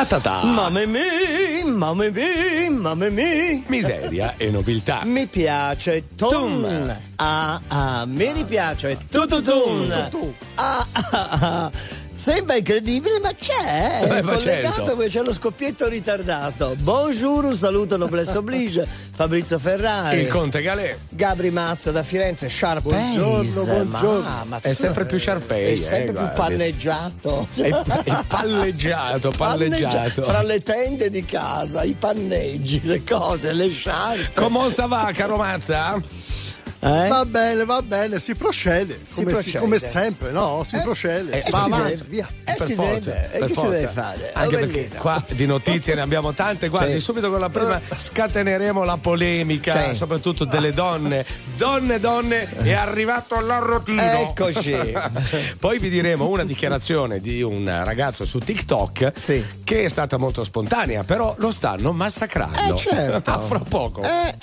Ta ta ta. Mamma mia, mamma mia, mamma mia. Miseria e nobiltà. Mi piace Tom. Tum. Ah, ah, mi piace Tututun. Ah, ah, ah. Sembra incredibile, ma c'è. È Eh, ma collegato certo. perché c'è lo scoppietto ritardato. Bonjour, un saluto noblesse oblige. Fabrizio Ferrari. Il Conte Galè. Gabri Mazza da Firenze, Sharpei. Buongiorno, buongiorno. È sempre più Sharpei, È sempre eh, più panneggiato. È, è palleggiato, palleggiato. Fra le tende di casa, i panneggi, le cose, le sciarpe. Come va, caro Mazza? Eh? Va bene, va bene, si procede. Si Come, procede. come sempre, no? Si procede. eh, va si avanti, deve. via. Eh, per si forza, deve. E per che si forza. deve fare? Anche Oh, perché qua di notizie ne abbiamo tante. Guardi, Sì. subito con la prima scateneremo la polemica, Sì. soprattutto delle donne. Donne, donne, è arrivato l'arrotino. Eccoci. Poi vi diremo una dichiarazione di un ragazzo su TikTok Sì. che è stata molto spontanea, però lo stanno massacrando. Eh, certo. A fra poco. Eh,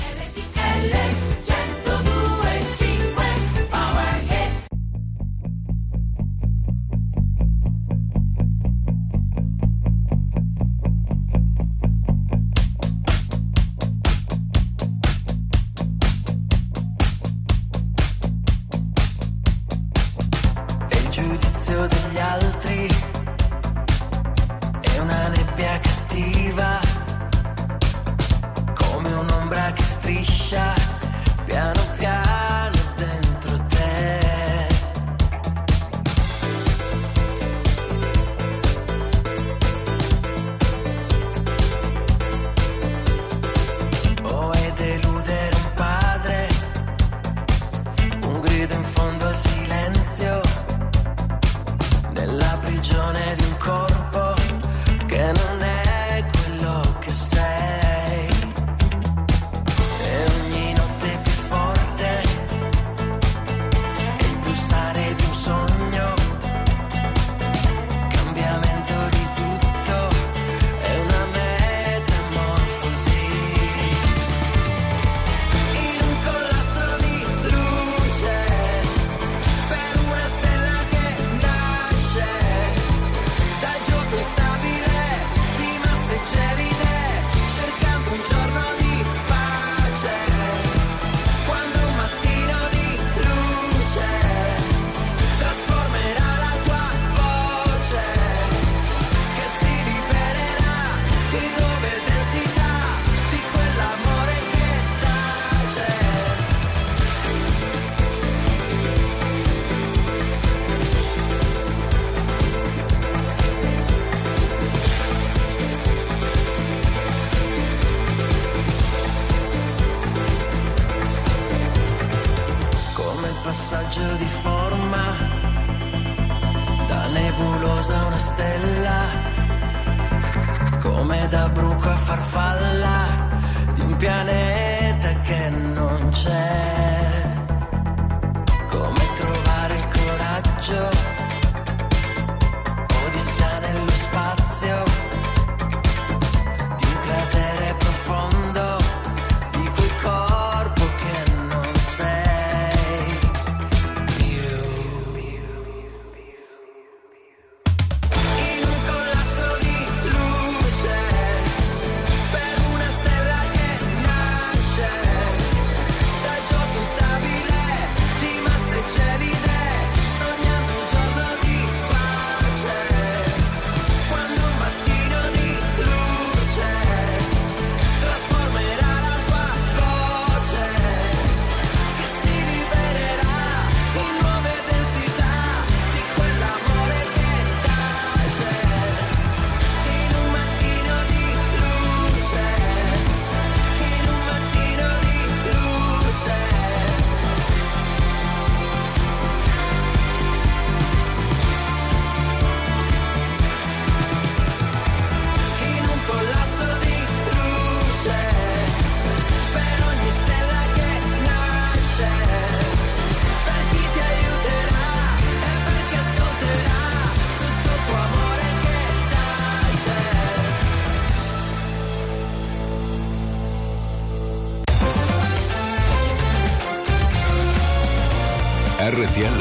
passaggio di forma. Da nebulosa una stella, come da bruco a farfalla di un pianeta che non c'è, come trovare il coraggio,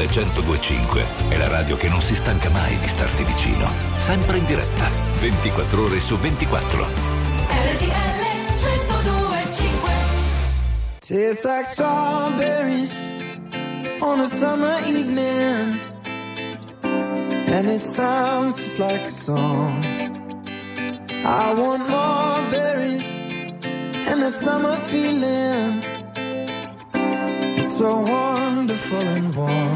RTL 1025 è la radio che non si stanca mai di starti vicino. Sempre in diretta, 24 ore su 24. RTL 1025 Tastes like strawberries on a summer evening. And it sounds just like a song. I want more berries and that summer feeling. It's so wonderful and warm.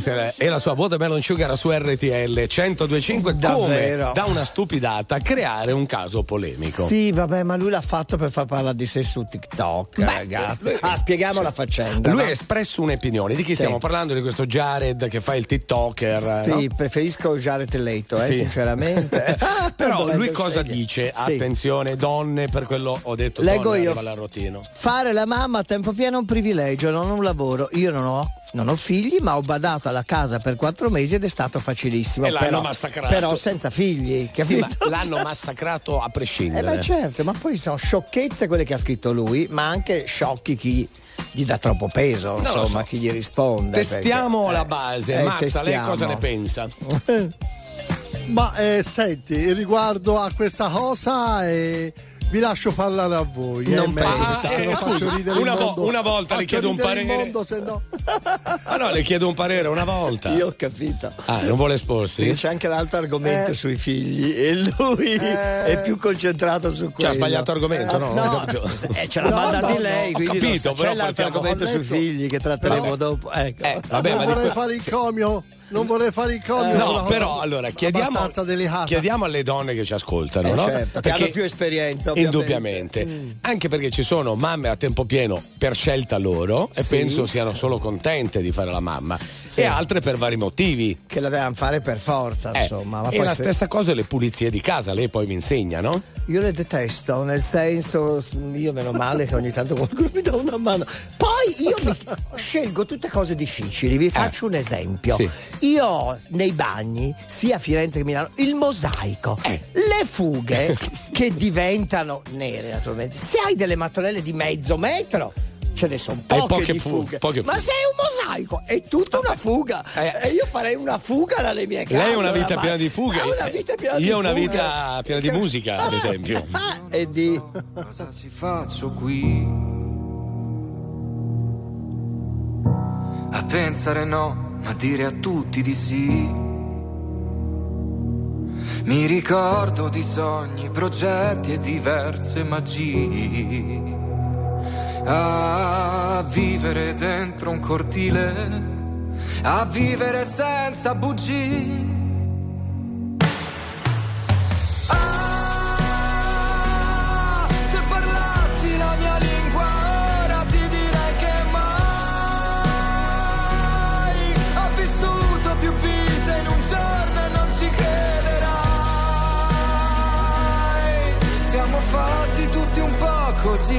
Styles e la sua Watermelon Sugar su RTL 1025 come da una stupidata creare un caso polemico. Sì, vabbè, ma lui l'ha fatto per far parlare di sé su TikTok, ragazzi. eh, Ah, spieghiamo la faccenda. Lui ha espresso un'opinione. Di chi stiamo parlando? Di questo Jared che fa il TikToker. Sì, no? preferisco Jared Leto, eh, Sì. sinceramente. Però lui cosa scegliere. dice? Sì. Attenzione, donne, per quello ho detto Leggo io. Fare la mamma a tempo pieno è un privilegio, non un lavoro. Io non ho, non ho figli, ma ho badato alla casa per quattro mesi ed è stato facilissimo. E l'hanno però, massacrato. però senza figli, Sì, capito? ma l'hanno massacrato a Eh prescindere. beh certo, ma poi sono sciocchezze quelle che ha scritto lui, ma anche sciocchi chi gli dà troppo peso, lo insomma, so. chi gli risponde. Testiamo perché- la eh, base. eh, Mazza, lei testiamo. cosa ne pensa? Ma eh, senti, riguardo a questa cosa eh, vi lascio parlare a voi. Non eh, pensa. no Eh, il una vo- una volta le Faccio chiedo un parere. mondo, se no. Ah no, le chiedo un parere una volta. Io ho capito. Ah, non vuole esporsi? Perché c'è anche l'altro argomento Eh. sui figli e lui Eh. è più concentrato su quello. Cioè, ha sbagliato argomento, no? no, eh, ce l'ha No, mandati no, lei, no, quindi ho non capito, so, però c'è l'altro argomento sui figli che tratteremo dopo. Ecco. Eh, vabbè, ma non di vorrei fare il comio, non vorrei fare il comio. No, però allora chiediamo, chiediamo alle donne che ci ascoltano, Eh, no? certo, che hanno più esperienza, ovviamente. Indubbiamente. Anche perché ci sono mamme a tempo pieno per scelta loro e Sì. penso siano solo contente di fare la mamma. E altre per vari motivi. Che la dovevano fare per forza, Eh, insomma. Ma e poi la se- stessa cosa le pulizie di casa, lei poi mi insegna, no? Io le detesto, nel senso, io meno male che ogni tanto qualcuno mi dà una mano. Poi io mi scelgo tutte cose difficili, vi faccio un esempio. Sì. Io ho nei bagni, sia a Firenze che a Milano, il mosaico, Eh. le fughe che diventano nere naturalmente. Se hai delle mattonelle di mezzo metro, ce ne sono poche, poche fu- fughe. poche Ma fughe. sei un mosaico, è tutta una fuga. Eh. E io farei una fuga dalle mie case. Lei ha una vita piena di fughe. Ha una vita piena di Io ho una vita piena di musica, ad esempio. Ah, e di Cosa si faccio qui? A pensare no, ma dire a tutti di sì. Mi ricordo di sogni, progetti e diverse magie. A vivere dentro un cortile, a vivere senza bugie. Fatti tutti un po' così,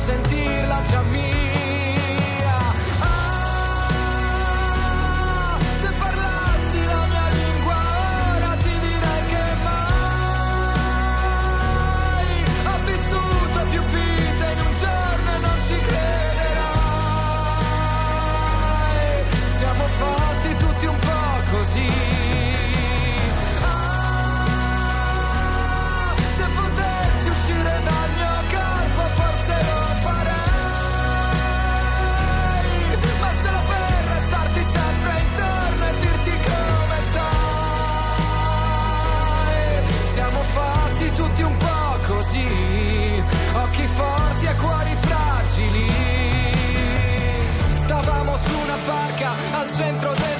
sentirla già mia. Al centro del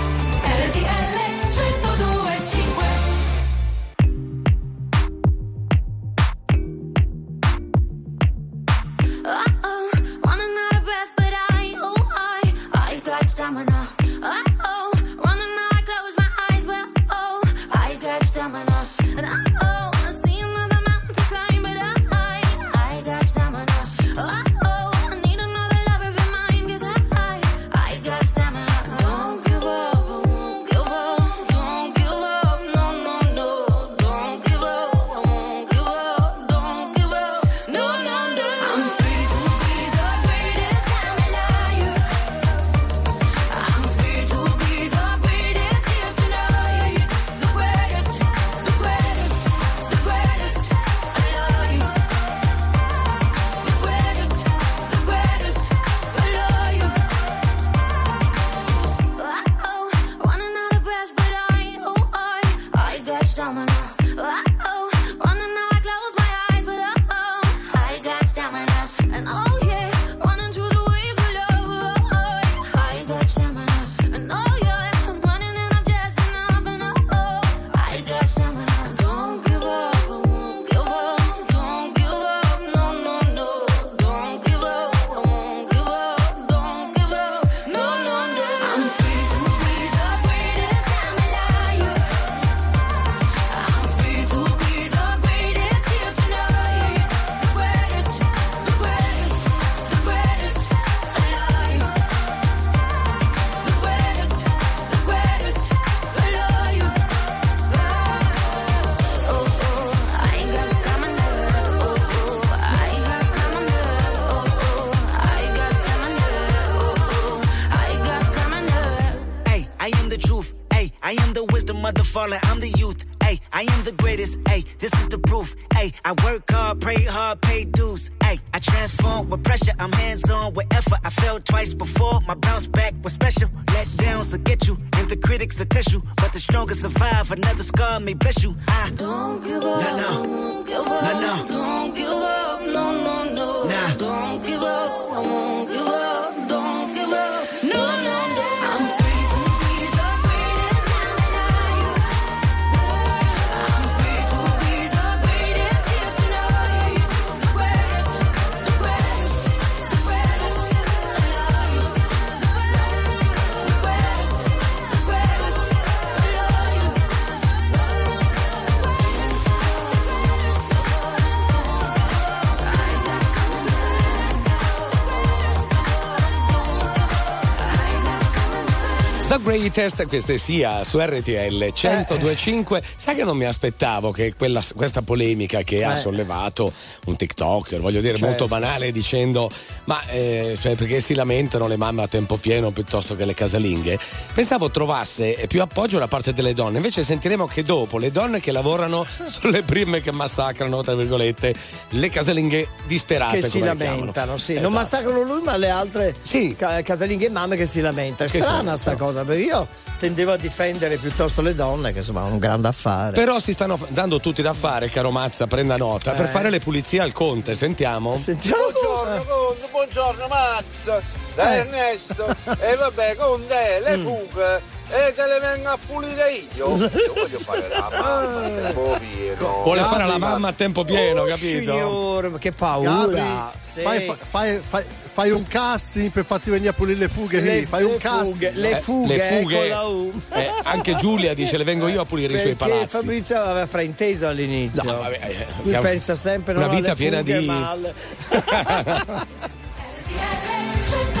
I'm the youth. Hey, I am the greatest. Hey, this is the proof. Hey, I work hard, pray hard, pay dues. Hey, I transform with pressure. I'm hands on with effort. I failed twice before. My bounce back was special. Let downs will get you, and the critics will test you. But the strongest survive. Another scar may bless you. I Don't give up. No, no. Don't give up. No, no. Don't give up. No, no, no. Nah. Don't give up. I won't give up. Don't give up. No, no, no. I'm The Greatest, questa sia su RTL 1025. Sai che non mi aspettavo che quella- questa polemica che ha Eh. sollevato un TikToker, voglio dire, Certo. molto banale, dicendo ma eh, cioè, perché si lamentano le mamme a tempo pieno piuttosto che le casalinghe? Pensavo trovasse più appoggio da parte delle donne, invece sentiremo che dopo le donne che lavorano sono le prime che massacrano, tra virgolette, le casalinghe disperate. che si lamentano, sì. Esatto. Non massacrano lui, ma le altre Sì. ca- casalinghe e mamme che si lamentano. È strana sta però. Cosa, perché io tendevo a difendere piuttosto le donne, che insomma hanno un grande affare. Però si stanno f- dando tutti da fare, caro Mazza, prenda nota, per Eh. fare le pulizie al Conte. Sentiamo. Sentiamo. Buongiorno, Conte, buongiorno Mazza, da Eh. Ernesto. E vabbè, Conte, le fughe, e te le vengo a pulire io. Io voglio fare la mamma, tempo pieno. Vuole Gabri, fare la mamma a tempo pieno, Oh, capito? Che Gabri, paura. Sì. fai, fa- fai- fai- fai un casting per farti venire a pulire le fughe. le, fai un le casting. fughe, le Eh, fughe, le fughe. con la U. Eh, anche Giulia dice le vengo io a pulire i suoi Perché palazzi. Fabrizio aveva frainteso all'inizio. No, vabbè, eh, Lui pensa sempre una vita piena fughe, di- ma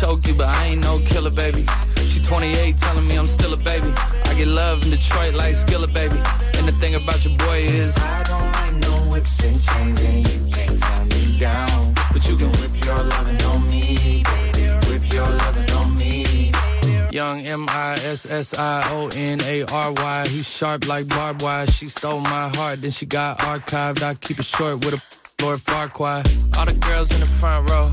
Choke you, but I ain't no killer, baby. She 28, telling me I'm still a baby. I get love in Detroit like Skilla, baby. And the thing about your boy is, I don't like no whips and chains, and you can't tie me down. But you can whip your lovin' on me, baby. Whip your lovin' on me. Young M I S S I O N A R Y. He's sharp like barbed wire. She stole my heart, then she got archived. I keep it short with a Lord Farquhar. All the girls in the front row.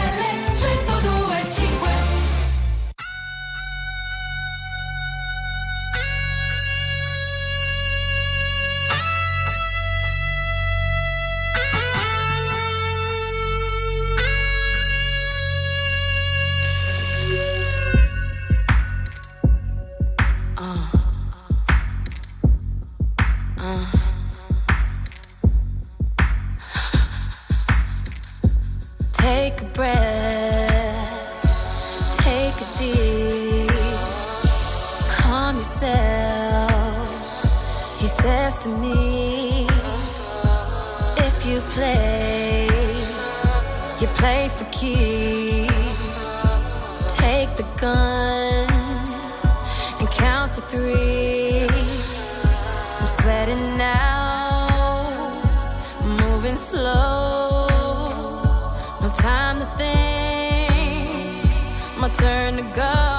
turn to go.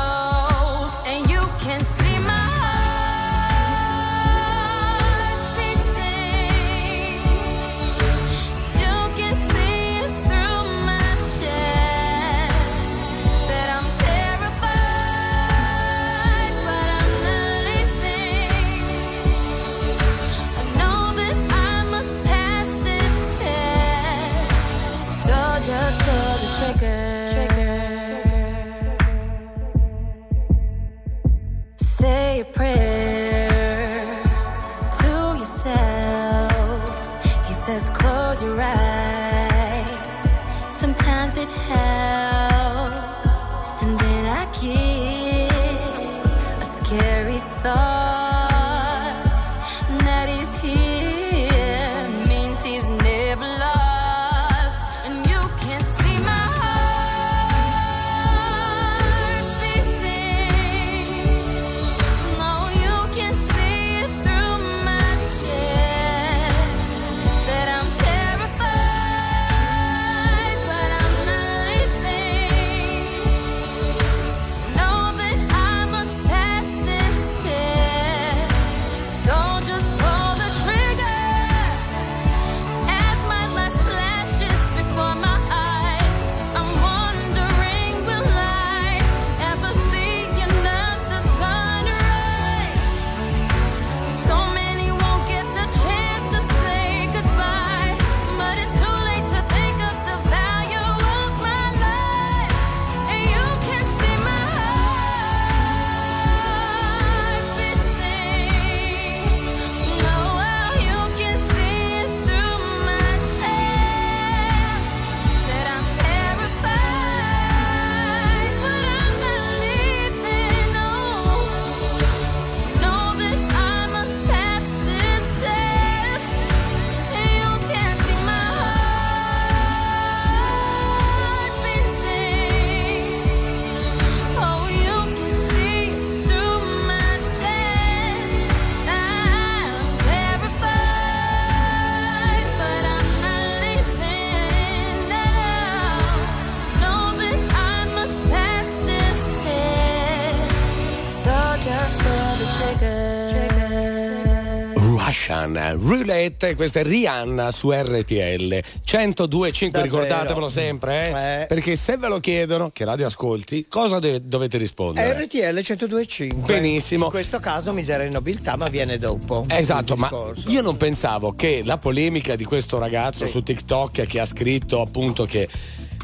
Roulette, questa è Rihanna su RTL 102.5, Davvero? ricordatevelo sempre, eh? perché se ve lo chiedono, che radio ascolti, cosa de- dovete rispondere? RTL 102.5. Benissimo. In questo caso miseria e nobiltà, ma viene dopo. Esatto, ma io non pensavo che la polemica di questo ragazzo su TikTok che ha scritto appunto che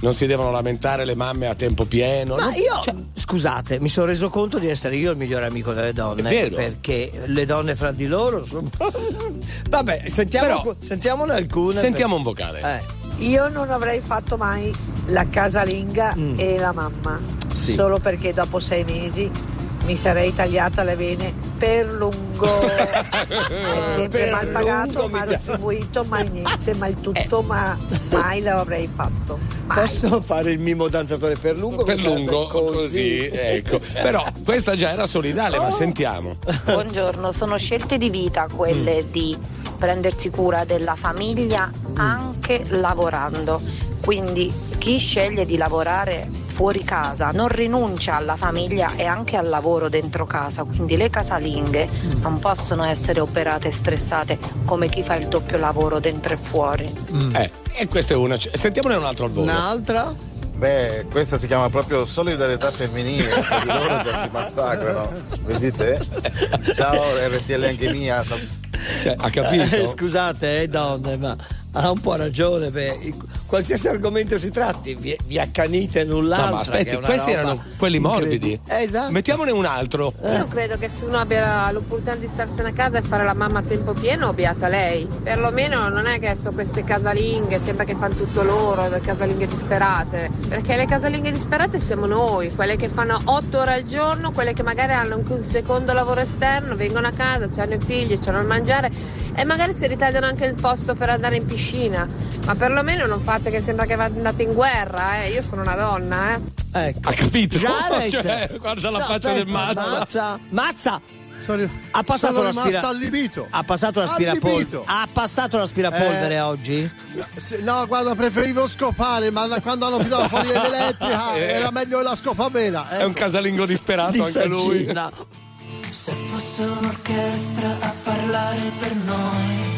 non si devono lamentare le mamme a tempo pieno. Ma non- io, cioè, scusate, mi sono reso conto di essere io il migliore amico delle donne. È vero. Perché le donne fra di loro sono. Vabbè, sentiamo, Però- sentiamone alcune. sentiamo un vocale. Eh, Io non avrei fatto mai la casalinga Mm. e la mamma, Sì. solo perché dopo sei mesi mi sarei tagliata le vene per lungo. È sempre Eh, Per mal pagato, mal retribuito, mal niente, mal tutto, Eh. ma mai l'avrei fatto. Mai. Posso fare il mimo danzatore per lungo? per lungo, così, ecco. Però questa già era solidale, Oh. ma sentiamo. Buongiorno, sono scelte di vita quelle di prendersi cura della famiglia anche lavorando. Quindi chi sceglie di lavorare fuori casa non rinuncia alla famiglia e anche al lavoro dentro casa. Quindi le casalinghe non possono essere operate e stressate come chi fa il doppio lavoro dentro e fuori. Eh, e questa è una. Sentiamone un altro al volo. Un'altra? Beh, questa si chiama proprio solidarietà femminile, loro già si massacrano. Vedete? Ciao RTL anche mia. Cioè, ha capito? Eh, scusate, eh, donne, ma ha un po' ragione. beh, qualsiasi argomento si tratti, vi, vi accanite l'un No, ma aspetti, questi erano quelli morbidi. Esatto. Mettiamone un altro. Io credo che se uno abbia l'opportunità di starsene a casa e fare la mamma a tempo pieno, beata lei. Perlomeno non è che sono queste casalinghe, sembra che fanno tutto loro, le casalinghe disperate. Perché le casalinghe disperate siamo noi, quelle che fanno 8 ore al giorno, quelle che magari hanno anche un secondo lavoro esterno, vengono a casa, hanno i figli, hanno il mangiare e magari si ritagliano anche il posto per andare in piscina. Ma perlomeno non fate che sembra che andate in guerra, eh. Io sono una donna, eh. Ecco. Ha capito? Jared. Cioè, guarda la No, faccia aspetta, del mazza. Mazza, Mazza. Ha passato sono l'aspira- allibito. Ha passato l'aspirapolvere. Ha passato l'aspirapolvere Eh. oggi? Sì, No, guarda, preferivo scopare, ma quando hanno tirato fuori l'elettrica Eh. era meglio la scopa vera. È un casalingo disperato Di anche lui. Se fosse un'orchestra a parlare per noi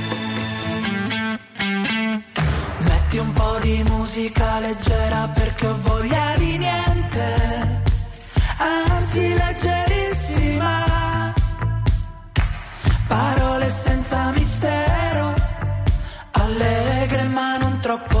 Metti un po' di musica leggera perché ho voglia di niente, anzi leggerissima. Parole senza mistero, allegre ma non troppo.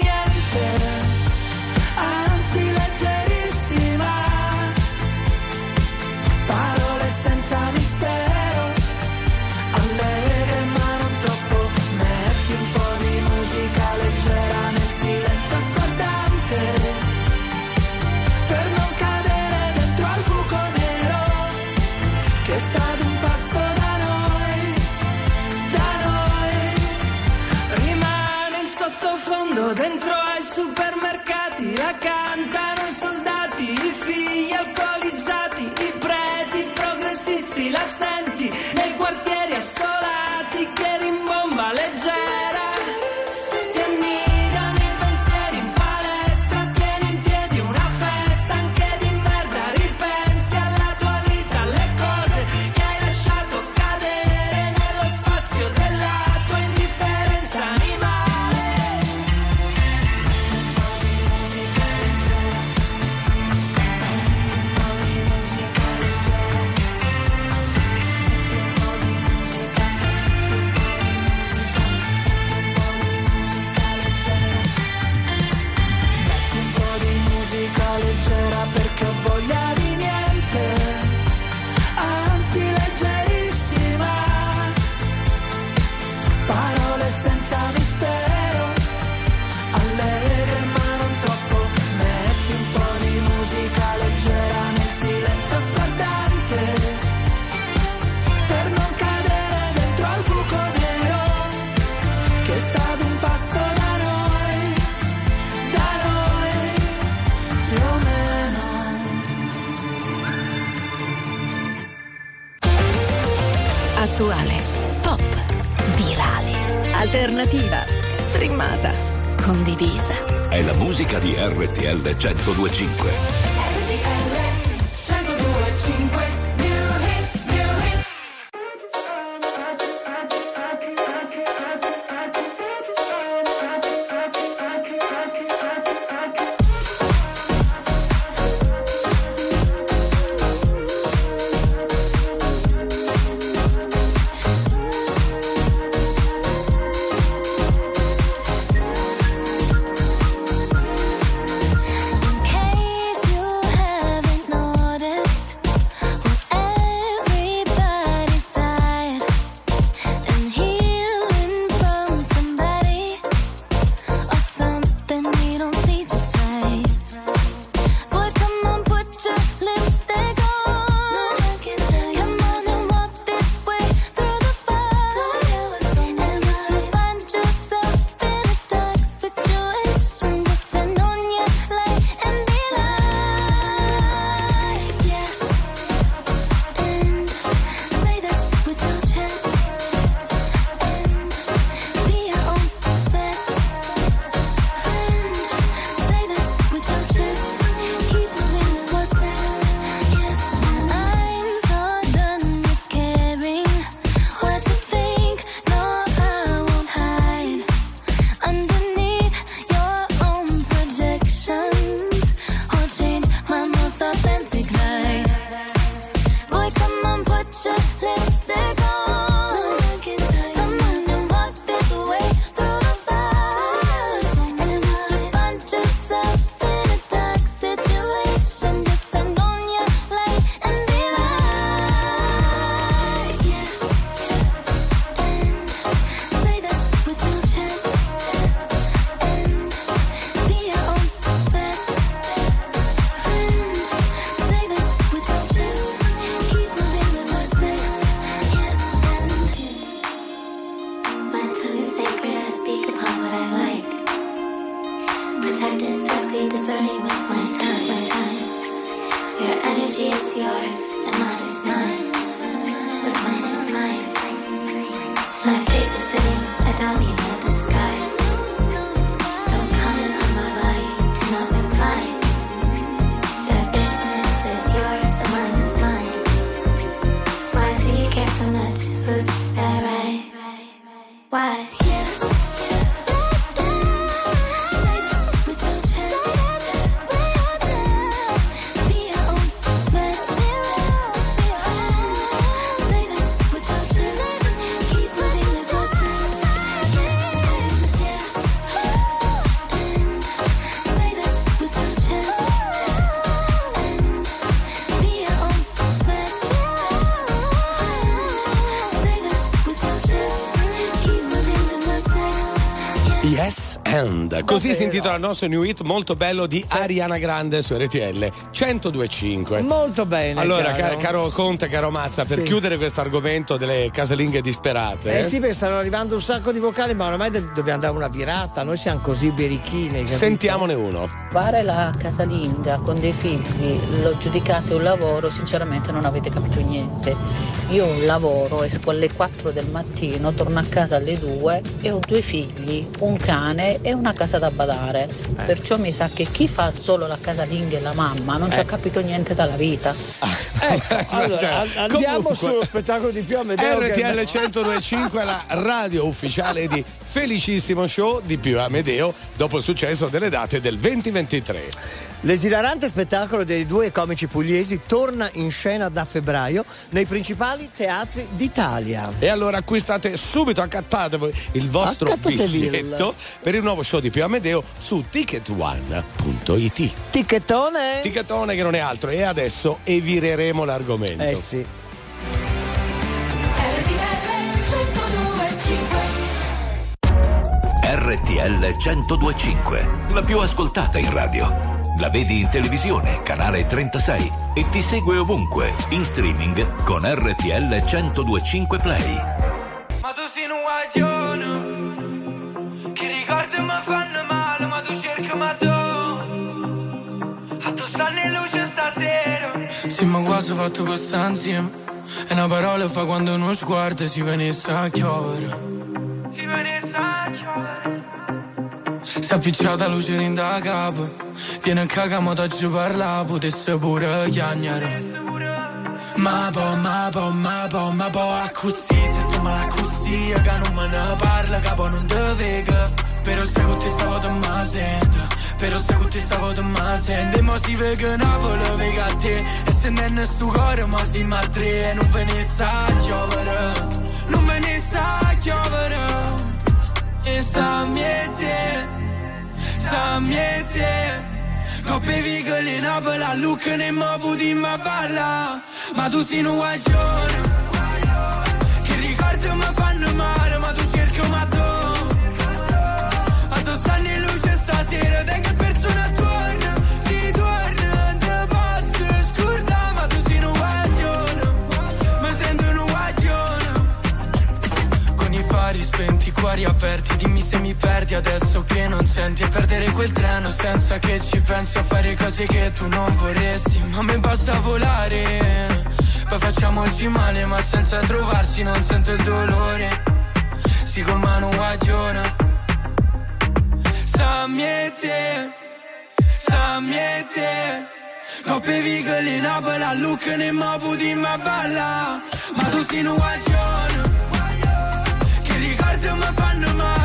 1025. And. Così si intitola il nostro new hit molto bello di Ariana Grande su RTL 1025. Molto bene. Allora, caro. caro, Conte, caro Mazza, per Sì. chiudere questo argomento delle casalinghe disperate. Eh sì, perché stanno arrivando un sacco di vocali, ma ormai dobbiamo dare una virata. Noi siamo così berichini. capito? Sentiamone uno. Fare la casalinga con dei figli, lo giudicate un lavoro, sinceramente non avete capito niente. Io lavoro, esco alle 4 del mattino, torno a casa alle 2 e ho due figli, un cane e una casa da badare. Perciò mi sa che chi fa solo la casalinga e la mamma non ci ha Eh. capito niente dalla vita. Allora, an- andiamo Comunque, sullo spettacolo di più Amedeo. che- RTL 1025 è la radio ufficiale di Felicissimo Show di più Amedeo dopo il successo delle date del 2023. L'esilarante spettacolo dei due comici pugliesi torna in scena da febbraio nei principali teatri d'Italia. E allora acquistate subito, accattatevi il vostro biglietto per il nuovo show di più Amedeo su ticketone.it. Ticchettone? Ticchettone che non è altro. E adesso evireremo l'argomento. Eh sì. RTL 1025, la più ascoltata in radio. La vedi in televisione, canale 36 e ti segue ovunque, in streaming con RTL 1025 Play. Ma tu sei un guaglione Che ricordi mi fanno male Ma tu cerchi ma tu A tu stanno in luce stasera Sì, ma quasi fatto questa insieme. E una parola fa quando uno sguardo si venisse a chiovere. Si venisse a chiovere Si è appicciata luce in da capo. Viene a cagamo da ci parla, potesse pure chiagnare. Ma po, ma po, ma po, ma po, a così, se sto male così, che non me ne parla, capo non te vega. Però se te stavo te ma sento, però se te stavo te ma sento. E mo si vega Napoli, vega a te, e se non sto cuore, ma si ma tre, e non ve ne sa giovere, non ve ne sa giovere. E sta miete, sta miete. Coppe vigole Napoli, a Lucca ne mo puti ma balla. Ma tu sei un guaglione, ricordi mi fanno male, ma tu cerchi ma tu. A tu stanno luce stasera, te che persona torna, spenti, i cuori aperti Dimmi se mi perdi adesso che non senti. E perdere quel treno senza che ci pensi A fare cose che tu non vorresti. Ma a me basta volare Poi facciamoci male ma senza trovarsi Non sento il dolore. Si con mano miete Sta miete Coppe vigole in Napoli a Lucca ne mo puti ma balla. Ma tu sei un guaglione che ricordi mi fanno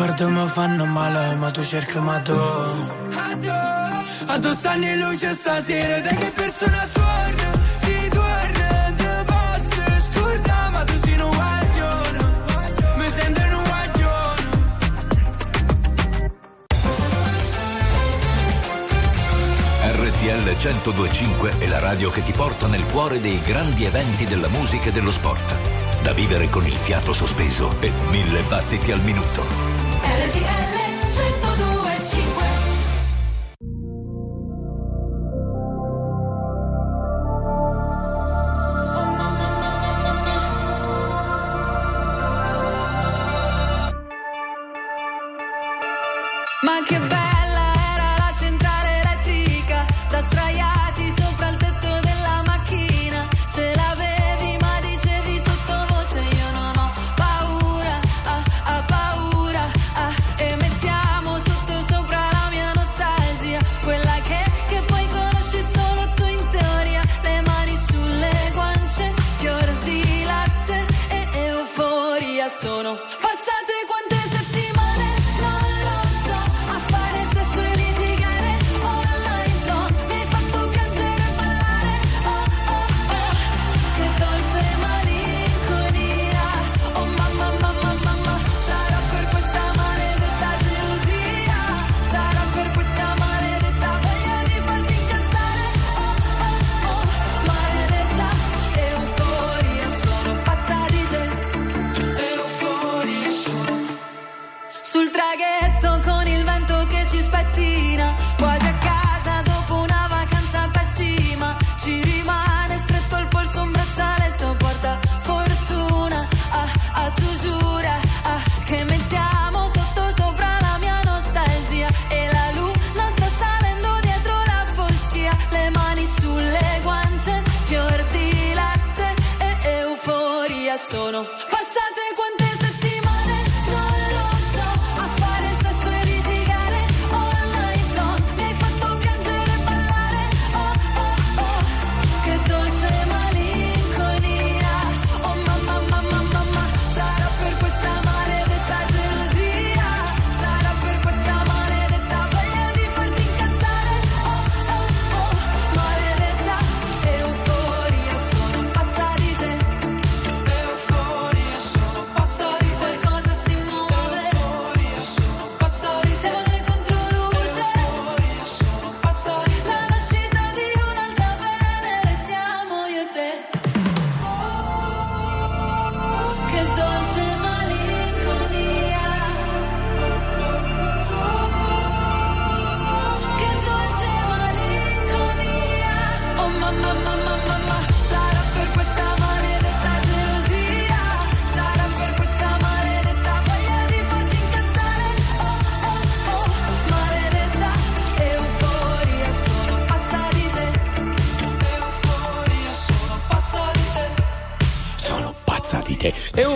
che ricordi mi fanno male, ma tu cerchi ma tu. A tu stanno in luce stasera, te che persona torna, si torna, te posso scordare, ma tu sei un guaglione, mi sento un guaglione. RTL 1025 è la radio che ti porta nel cuore dei grandi eventi della musica e dello sport. Da vivere con il fiato sospeso e mille battiti al minuto.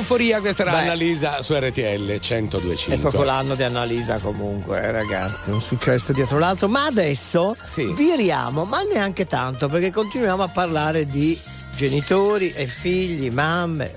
Euforia, questa era Annalisa su RTL 1025. È proprio l'anno di Annalisa comunque, eh, ragazzi, un successo dietro l'altro. Ma adesso viriamo, ma neanche tanto, perché continuiamo a parlare di genitori e figli, mamme,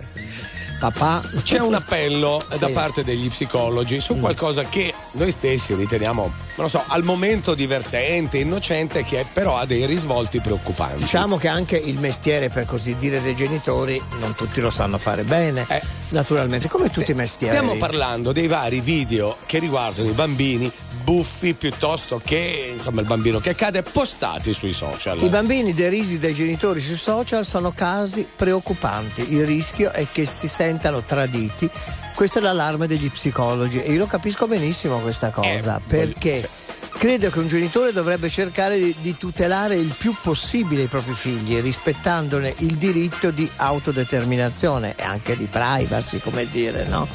papà. C'è un appello Sì. da parte degli psicologi su qualcosa che noi stessi riteniamo, non lo so, al momento divertente, innocente, che però ha dei risvolti preoccupanti. Diciamo che anche il mestiere, per così dire, dei genitori non tutti lo sanno fare bene, naturalmente, come tutti i mestieri. Stiamo parlando dei vari video che riguardano i bambini buffi piuttosto che insomma il bambino che cade postati sui social. I bambini derisi dai genitori sui social sono casi preoccupanti. Il rischio è che si sentano traditi. Questo è l'allarme degli psicologi e io lo capisco benissimo questa cosa perché credo che un genitore dovrebbe cercare di, di tutelare il più possibile i propri figli, rispettandone il diritto di autodeterminazione e anche di privacy, come dire, no?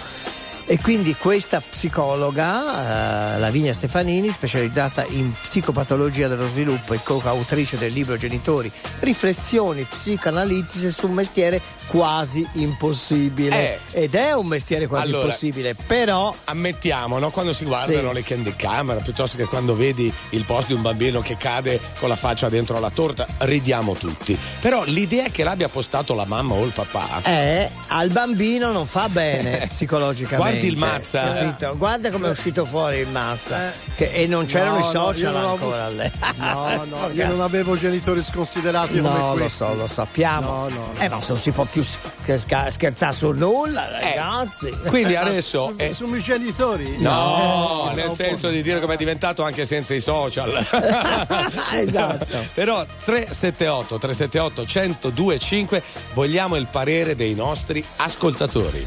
E quindi questa psicologa, eh, Lavinia Stefanini, specializzata in psicopatologia dello sviluppo e co-autrice del libro Genitori, riflessioni psicoanalitiche su un mestiere quasi impossibile. Ed è un mestiere quasi Allora, impossibile, però ammettiamo, no? quando si guardano Sì. le candy camera, piuttosto che quando vedi il post di un bambino che cade con la faccia dentro la torta, ridiamo tutti. Però l'idea che l'abbia postato la mamma o il papà. eh, al bambino non fa bene psicologicamente. Guardi il Mazza. capito? Guarda come è uscito fuori il Mazza. Che- e non c'erano No, i no, social ho ancora. avuto- lei. No, no, io non avevo genitori sconsiderati come No, lo questi. so, lo sappiamo. Eh, ma non si può più scherzare su nulla, ragazzi. Eh, Quindi adesso Su, è- su miei genitori? No, Eh, nel no, senso di dire come è diventato anche senza i social. esatto. Però 378 378 1025 vogliamo il parere dei nostri ascoltatori.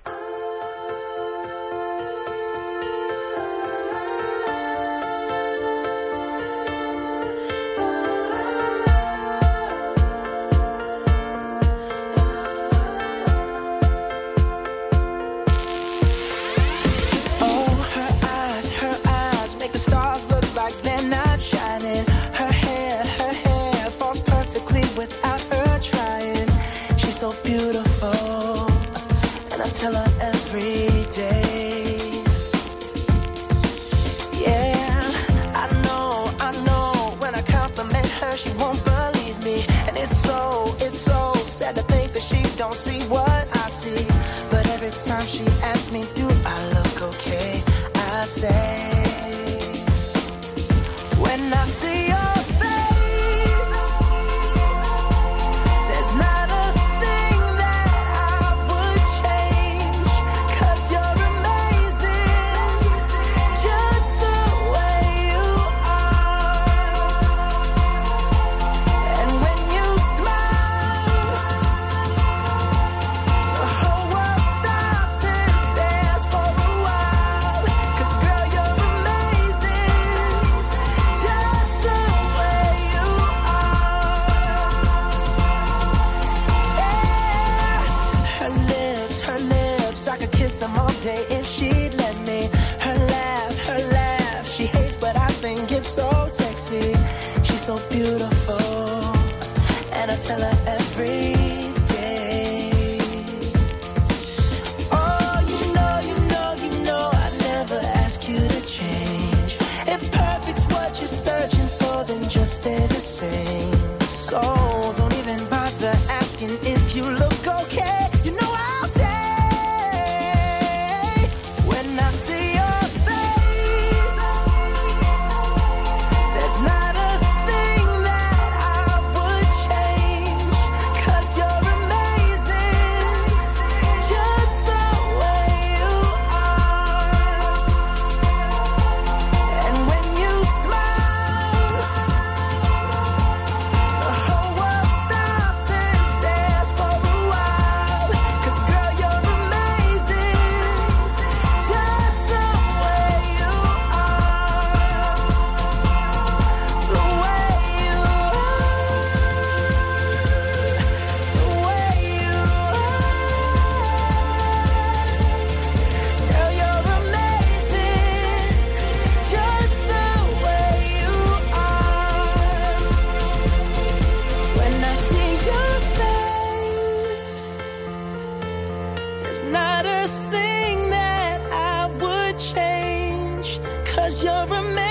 Cause you're a man.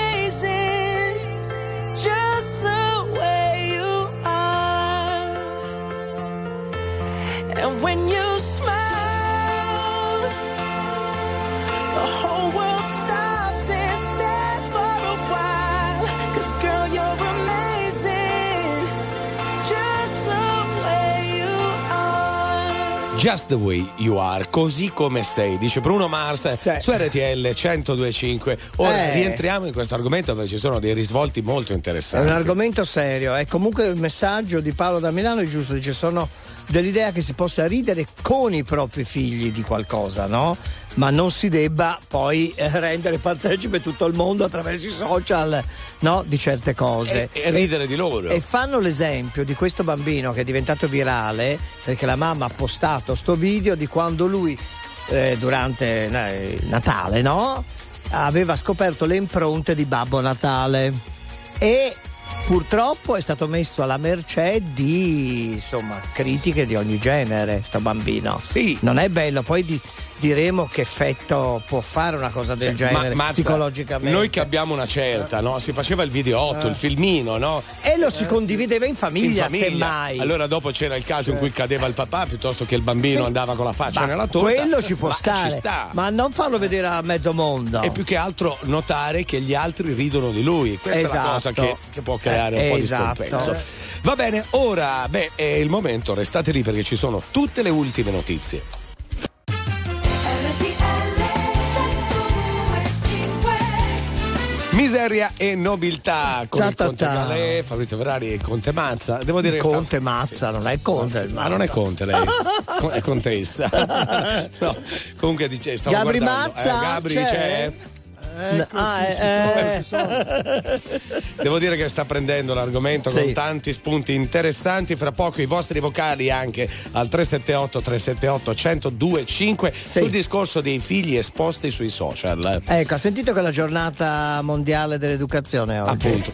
Just the way you are, così come sei, dice Bruno Mars su RTL 1025. Ora Eh. rientriamo in questo argomento perché ci sono dei risvolti molto È interessanti. un argomento serio. E comunque il messaggio di Paolo da Milano è giusto, dice sono dell'idea che si possa ridere con i propri figli di qualcosa, no? Ma non si debba poi eh, rendere partecipe tutto il mondo attraverso i social, no? Di certe cose. E, e ridere di loro. E fanno l'esempio di questo bambino che è diventato virale perché la mamma ha postato sto video di quando lui eh, durante eh, Natale, no? Aveva scoperto le impronte di Babbo Natale e purtroppo è stato messo alla mercé di insomma critiche di ogni genere sto bambino. Sì. Non è bello, poi di- diremo che effetto può fare una cosa del Cioè, genere ma- Mazza, psicologicamente. Noi che abbiamo una certa, no? Si faceva il videotto, Eh. il filmino, no? E lo si condivideva in famiglia, In famiglia. semmai. Allora dopo c'era il caso in cui cadeva il papà piuttosto che il bambino Sì. andava con la faccia Ma nella torta. Quello ci può Ma stare. Ci sta. Ma non farlo vedere a mezzo mondo. E più che altro notare che gli altri ridono di lui. Questa è la Esatto. cosa che, che può creare un Eh, po' esatto. di scompenso. Va bene, ora beh, è il momento, restate lì perché ci sono tutte le ultime notizie. Miseria e nobiltà con Ta ta Conte. Galè, Fabrizio Ferrari e Conte Mazza. Devo dire Conte Mazza, non è Conte. Ma non è Conte lei, è contessa. No, comunque dice, stavo Gabri guardando. Mazza? Eh, Gabri C'è? c'è? Ah, eh, eh. Devo dire che sta prendendo l'argomento Sì. con tanti spunti interessanti. Fra poco i vostri vocali anche al 378 378 1025 sul discorso dei figli esposti sui social. Ecco, ha sentito che è la giornata mondiale dell'educazione oggi? Appunto.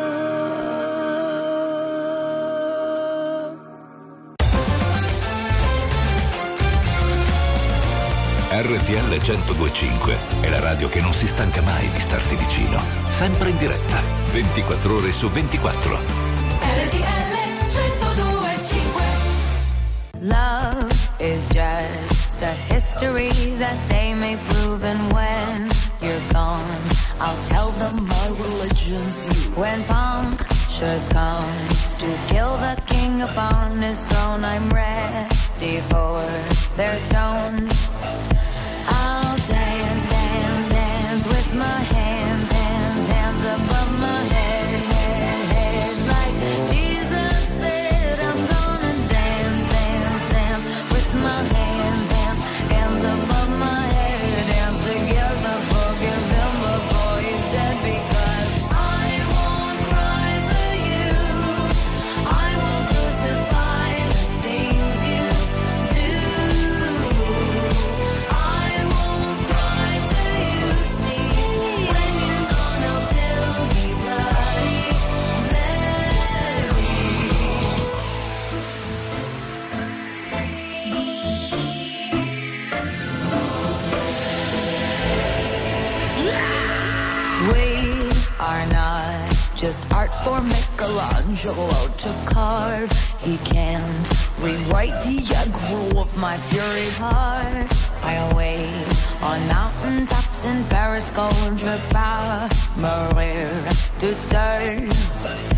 RTL 1025 è la radio che non si stanca mai di starti vicino. Sempre in diretta, 24 ore su 24. RTL 1025 Love is just a history that they may prove, and when you're gone, I'll tell them my religion's you. When punctures come to kill the king upon his throne, I'm ready for their stones. I'll dance, dance, dance with my hands, hands, hands above my head, to carve. He can't rewrite the aggro of my fury heart. I wait on mountain tops in Paris, gold drip Maria to turn.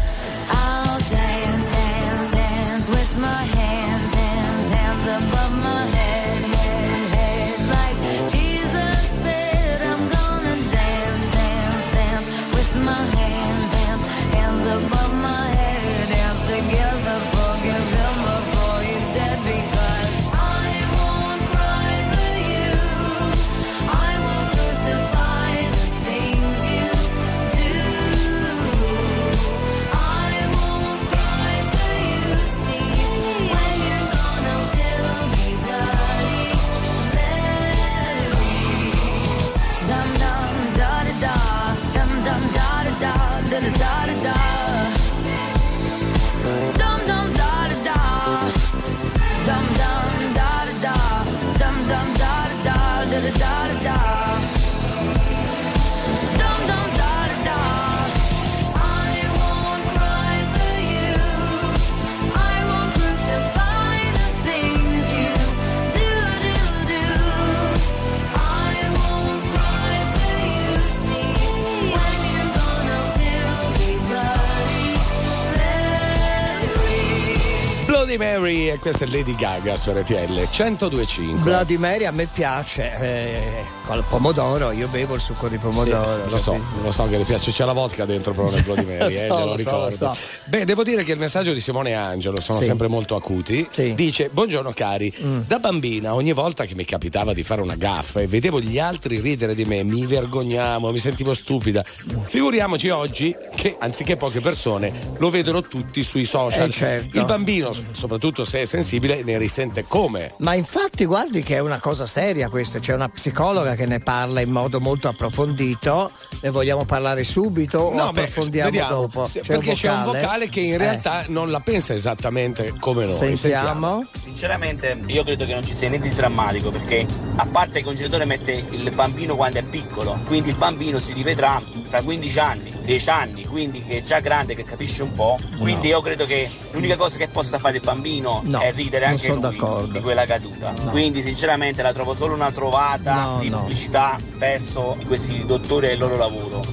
Bloody Mary e questa è Lady Gaga su RTL 1025. Bloody Mary a me piace, eh, con il pomodoro, io bevo il succo di pomodoro. Sì, lo so, lo so che le piace, c'è la vodka dentro però nel Bloody Mary, eh, Lo so, lo ricordo. so. Beh, devo dire che il messaggio di Simone Angelo sono Sì. sempre molto acuti. Dice: Buongiorno cari, Mm. da bambina ogni volta che mi capitava di fare una gaffa e vedevo gli altri ridere di me, mi vergognavo, mi sentivo stupida. Figuriamoci oggi che anziché poche persone lo vedono tutti sui social. Eh, certo. Il bambino, soprattutto se è sensibile, ne risente come? Ma infatti guardi che è una cosa seria questa, c'è una psicologa che ne parla in modo molto approfondito, ne vogliamo parlare subito o beh, approfondiamo vediamo. dopo? Se- perché c'è un vocale che in Eh. realtà non la pensa esattamente come noi. Sentiamo. Sinceramente io credo che non ci sia niente di drammatico perché a parte che un genitore mette il bambino quando è piccolo, quindi il bambino si rivedrà tra 15 anni, 10 anni, quindi che è già grande, che capisce un po'. Quindi No. io credo che l'unica cosa che possa fare il bambino No, è ridere anche lui d'accordo. di quella caduta. No. Quindi sinceramente la trovo solo una trovata No, di no. pubblicità verso questi dottori e il loro lavoro.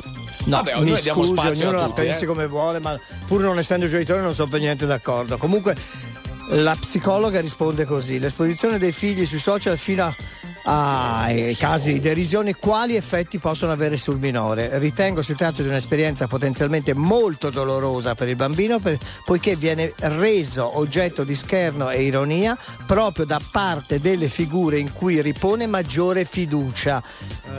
No, Vabbè, mi noi diamo scusi, spazio ognuno la tutti, pensi eh. come vuole, ma pur non essendo genitore non sono per niente d'accordo. Comunque la psicologa risponde così: l'esposizione dei figli sui social fino a ai casi di derisione, quali effetti possono avere sul minore? Ritengo si tratti di un'esperienza potenzialmente molto dolorosa per il bambino per- poiché viene reso oggetto di scherno e ironia proprio da parte delle figure in cui ripone maggiore fiducia.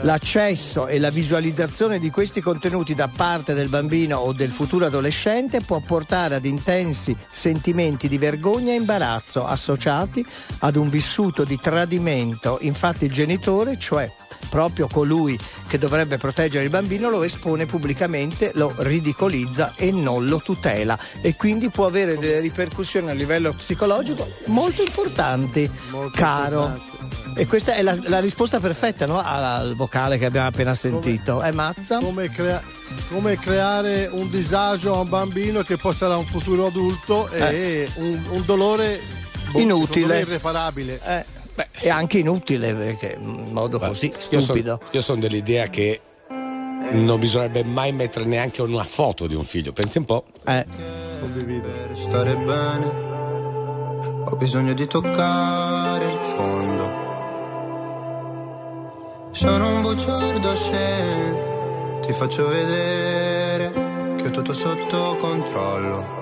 L'accesso e la visualizzazione di questi contenuti da parte del bambino o del futuro adolescente può portare ad intensi sentimenti di vergogna e imbarazzo associati ad un vissuto di tradimento. Infatti il genitore, cioè proprio colui che dovrebbe proteggere il bambino, lo espone pubblicamente, lo ridicolizza e non lo tutela e quindi può avere delle ripercussioni a livello psicologico molto importanti, caro. E questa è la, la risposta perfetta no? al vocale che abbiamo appena sentito. È Mazza? Come, crea- come creare un disagio a un bambino che poi sarà un futuro adulto e un, un dolore boh, Inutile. irreparabile. Eh, beh, è anche inutile perché in modo così Io son- stupido. Io sono dell'idea che non bisognerebbe mai mettere neanche una foto di un figlio. Pensi un po'? Eh. Condividere. stare bene. Ho bisogno di toccare il fondo. Sono un bugiardo se ti faccio vedere che ho tutto sotto controllo.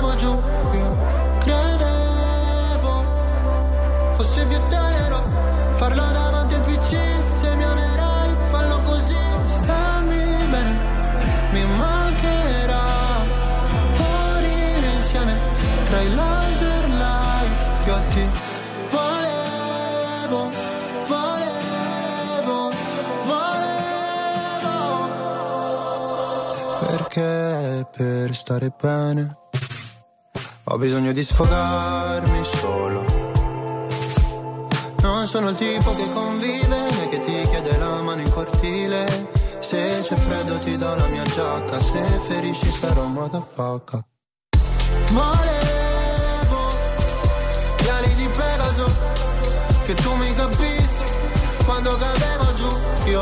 fosse più tenero farlo davanti al PC. Se mi amerai, fallo così, stammi bene, mi mancherà morire insieme tra i laser light più alti. Volevo, volevo, volevo. Perché per stare bene ho bisogno di sfogarmi solo. Non sono il tipo che convive né che ti chiede la mano in cortile. Se c'è freddo ti do la mia giacca, se ferisci sarò motherfucker. Volevo gli ali di Pegaso, che tu mi capissi quando cadevo giù. Io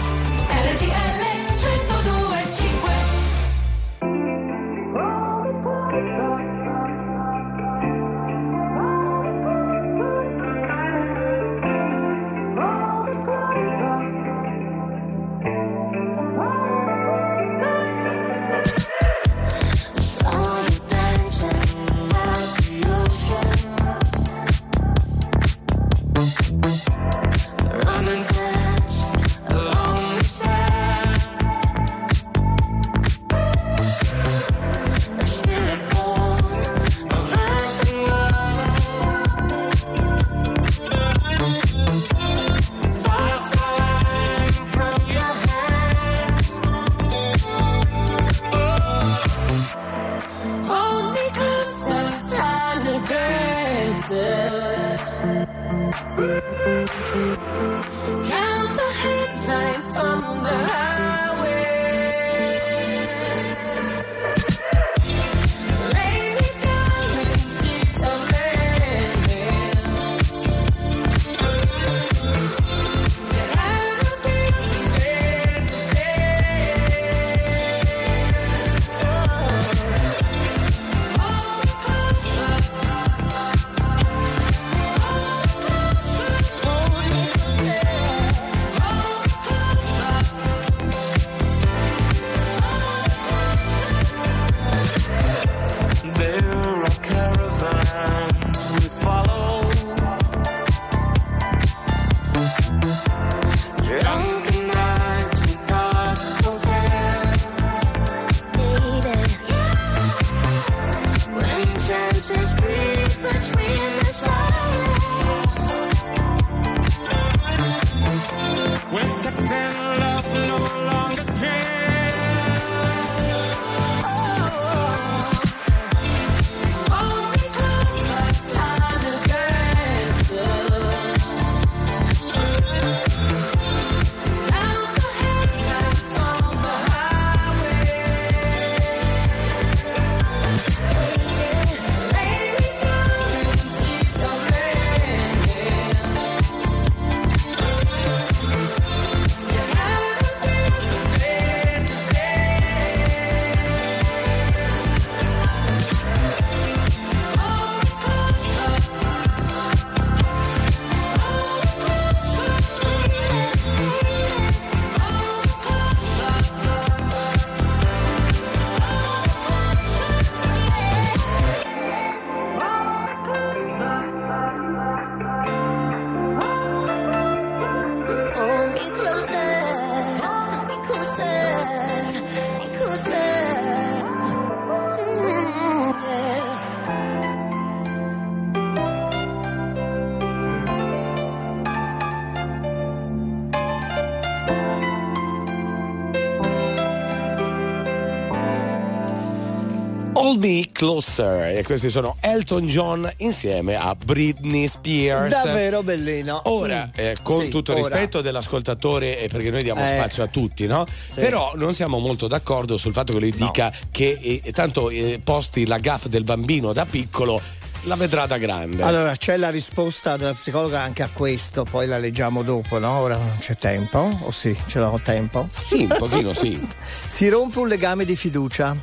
Closer e questi sono Elton John insieme a Britney Spears. Davvero bellino. Ora, Mm. eh, con Sì, tutto ora. rispetto dell'ascoltatore, eh, perché noi diamo Eh. spazio a tutti, no? Però non siamo molto d'accordo sul fatto che lui dica che eh, tanto eh, posti la gaff del bambino da piccolo, la vedrà da grande. Allora, c'è la risposta della psicologa anche a questo, poi la leggiamo dopo, no? Ora non c'è tempo, o sì, ce l'ho tempo? Sì, un pochino sì. si rompe un legame di fiducia.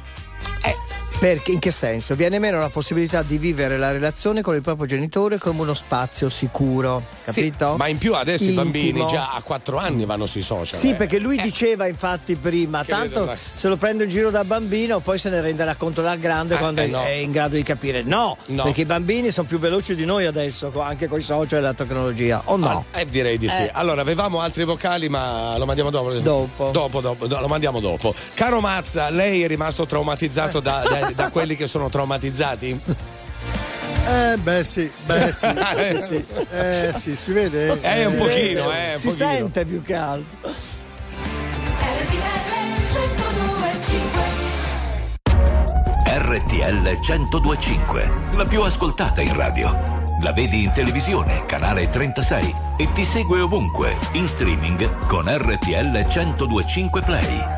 Perché, in che senso? Viene meno la possibilità di vivere la relazione con il proprio genitore come uno spazio sicuro, Sì, capito? ma in più adesso i bambini Intimo. già a 4 anni vanno sui social. Sì, eh. perché lui diceva infatti prima, Che tanto vedo- se lo prendo in giro da bambino, poi se ne renderà conto da grande Eh, quando eh, è- no. è in grado di capire. No, No. perché i bambini sono più veloci di noi adesso, anche con i social e la tecnologia. O no? Eh, direi di sì. Eh. Allora, avevamo altri vocali, ma lo mandiamo dopo. Dopo. Dopo, dopo, do- lo mandiamo dopo. Caro Mazza, lei è rimasto traumatizzato da, da- da quelli che sono traumatizzati? Eh beh sì, beh sì, sì, sì. Eh sì, si vede? Eh, un Si pochino, vede, eh, un si pochino. sente più che altro. RTL 1025, la più ascoltata in radio. La vedi in televisione, canale 36 e ti segue ovunque, in streaming con RTL 1025 Play.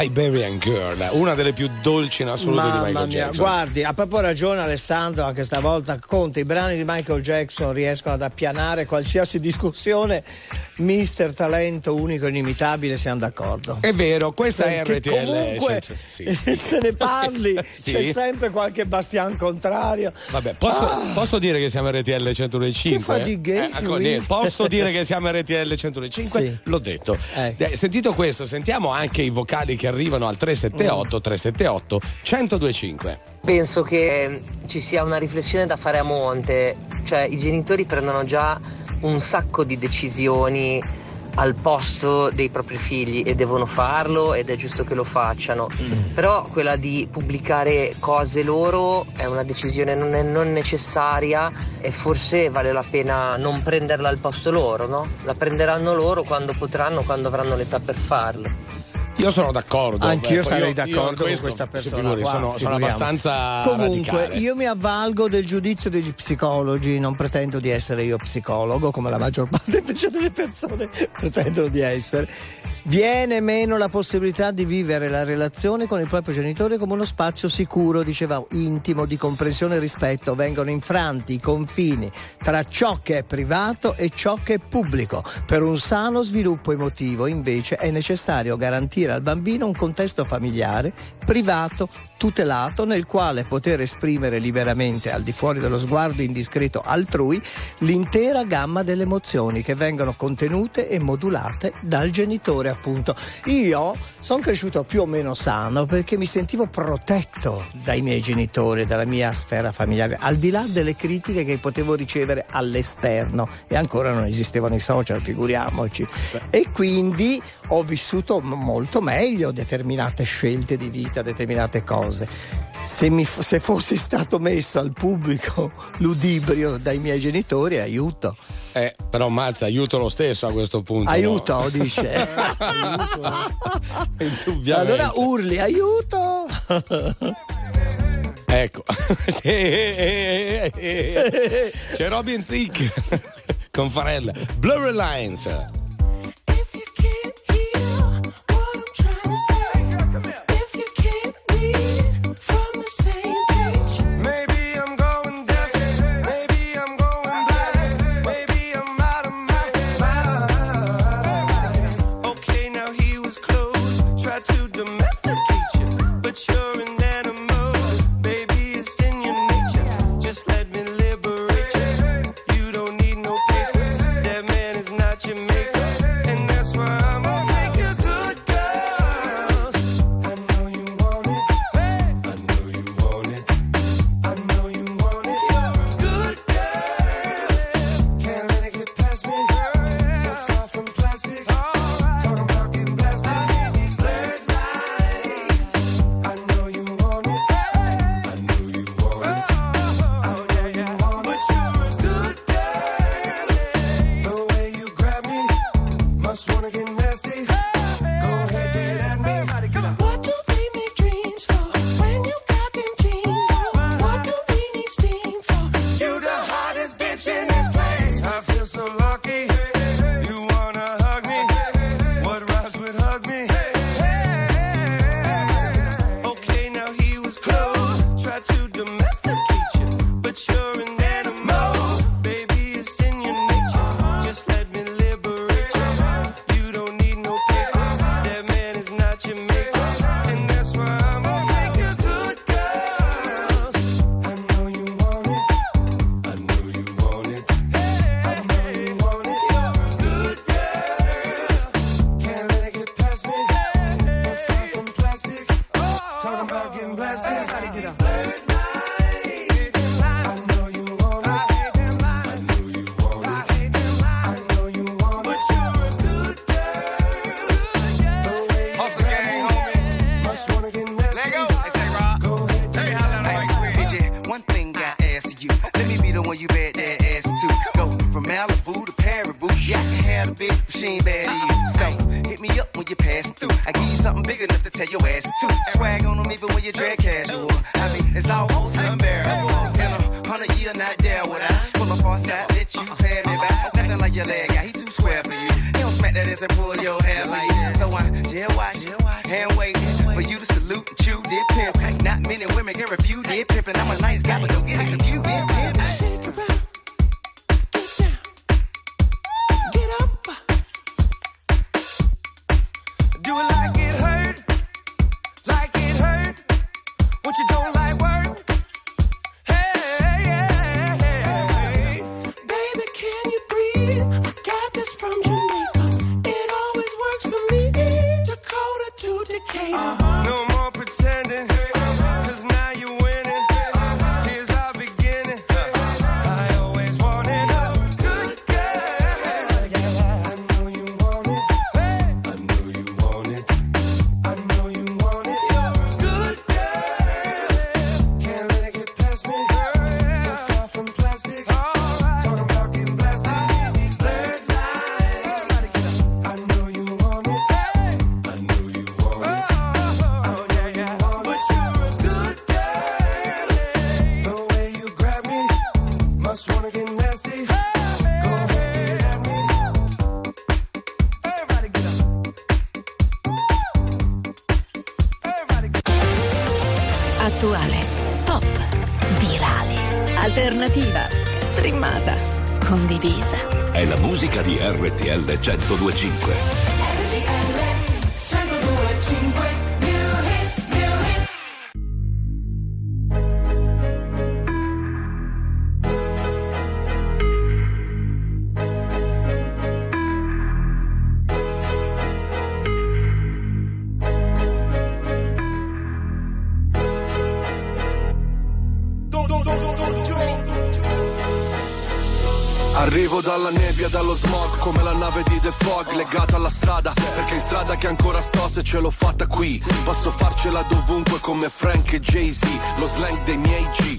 Liberian Girl, una delle più dolci in assoluto di Mamma Michael mia, Jackson. guardi, ha proprio ragione Alessandro, anche stavolta conta i brani di Michael Jackson riescono ad appianare qualsiasi discussione. Mister talento unico e inimitabile, siamo d'accordo. È vero, questa è Perché RTL. comunque cioè, sì. se ne parli, Sì. c'è sempre qualche bastian contrario. Vabbè, posso, posso dire che siamo RTL 105? Ah. Che fa di gay, ecco, niente, posso dire che siamo RTL 105? Sì. L'ho detto. Ecco. Eh, sentito questo, sentiamo anche i vocali che arrivano al 378 378 1025. Penso che eh, ci sia una riflessione da fare a monte, cioè i genitori prendono già un sacco di decisioni al posto dei propri figli e devono farlo ed è giusto che lo facciano. Però quella di pubblicare cose loro è una decisione non, è- non necessaria e forse vale la pena non prenderla al posto loro, no? La prenderanno loro quando potranno, quando avranno l'età per farlo. Io sono d'accordo. Anch'io Ecco, sarei d'accordo io con questo, questa persona. figuri, qua, sono, sono abbastanza Comunque, radicale. io mi avvalgo del giudizio degli psicologi, non pretendo di essere io psicologo, come la maggior parte invece delle persone pretendono di essere. Viene meno la possibilità di vivere la relazione con il proprio genitore come uno spazio sicuro, diceva, intimo, di comprensione e rispetto. Vengono infranti i confini tra ciò che è privato e ciò che è pubblico. Per un sano sviluppo emotivo, invece, è necessario garantire al bambino un contesto familiare, privato, tutelato nel quale poter esprimere liberamente, al di fuori dello sguardo indiscreto altrui, l'intera gamma delle emozioni che vengono contenute e modulate dal genitore, appunto. Io sono cresciuto più o meno sano perché mi sentivo protetto dai miei genitori, dalla mia sfera familiare, al di là delle critiche che potevo ricevere all'esterno e ancora non esistevano i social, figuriamoci. E quindi ho vissuto molto meglio determinate scelte di vita, determinate cose cose. Se, mi, se, fossi stato messo al pubblico ludibrio dai miei genitori, aiuto. Eh, però mazza, aiuto lo stesso a questo punto. Aiuto, no? dice. aiuto. Allora urli, aiuto. ecco. Eh, eh, eh, C'è Robin Thicke con Farella. Blurry Lines. 1025. Arrivo dalla nebbia, dallo smog, come la nave Fog, legata alla strada, perché in strada che ancora sto se ce l'ho fatta qui. Posso farcela dovunque come Frank e Jay-Z, lo slang dei miei G,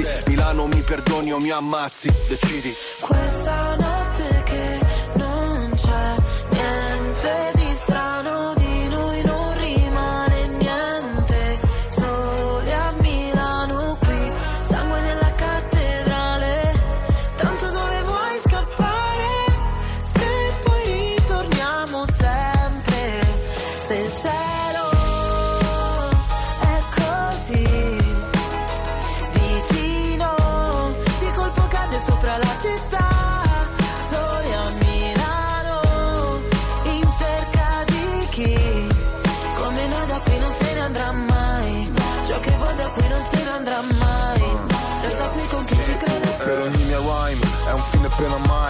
Milano mi perdoni o mi ammazzi, decidi. Questa notte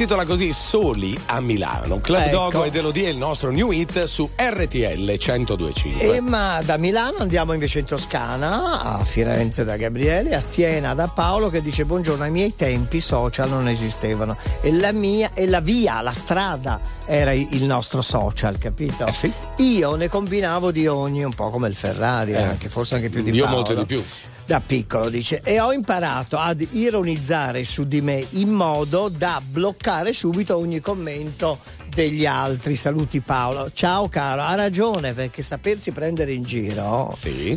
intitola così Soli a Milano. Club Ecco. Dogo ed Elodie il nostro new hit su RTL 1025. E ma da Milano andiamo invece in Toscana, a Firenze da Gabriele, a Siena da Paolo che dice buongiorno, ai miei tempi social non esistevano e la mia e la via, la strada era il nostro social, capito? Eh Io ne combinavo di ogni, un po' come il Ferrari, Eh. anche, forse anche più di Io Paolo. molto di più. Da piccolo dice e ho imparato ad ironizzare su di me in modo da bloccare subito ogni commento degli altri. Saluti Paolo. Ciao caro, ha ragione perché sapersi prendere in giro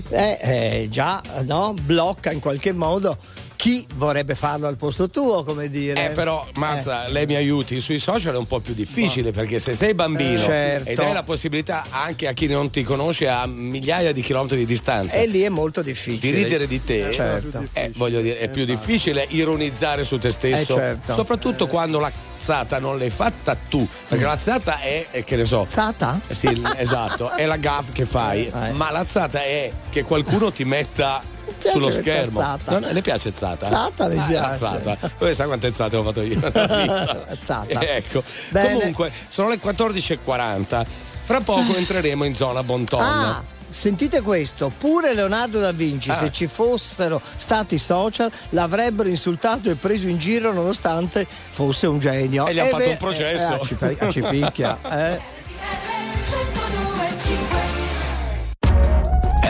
eh, eh, già no? blocca in qualche modo chi vorrebbe farlo al posto tuo, come dire. Eh, però, Mazza, Eh. lei mi aiuti sui social è un po' più difficile perché se sei bambino Eh, certo. e dai la possibilità anche a chi non ti conosce a migliaia di chilometri di distanza E lì è molto di difficile. ridere di te, Certo. eh, voglio dire, è più difficile ironizzare su te stesso, Eh, certo. soprattutto quando la cazzata non l'hai fatta tu, perché la cazzata è, è, che ne so, Zata? sì, l- esatto, è la gaff che fai, ma la cazzata è che qualcuno ti metta sullo schermo. zata. Non- le piace Zata? Zata mi Ah, piace. Zata. Voi sai quante zate ho fatto io? Zata. ecco. Bene. Comunque, sono le 14.40. Fra poco entreremo in zona Bonton. Ah, sentite questo, pure Leonardo da Vinci, Ah. se ci fossero stati social, l'avrebbero insultato e preso in giro nonostante fosse un genio. E gli han Eh fatto beh, un processo. eh, eh, ci picchia. eh.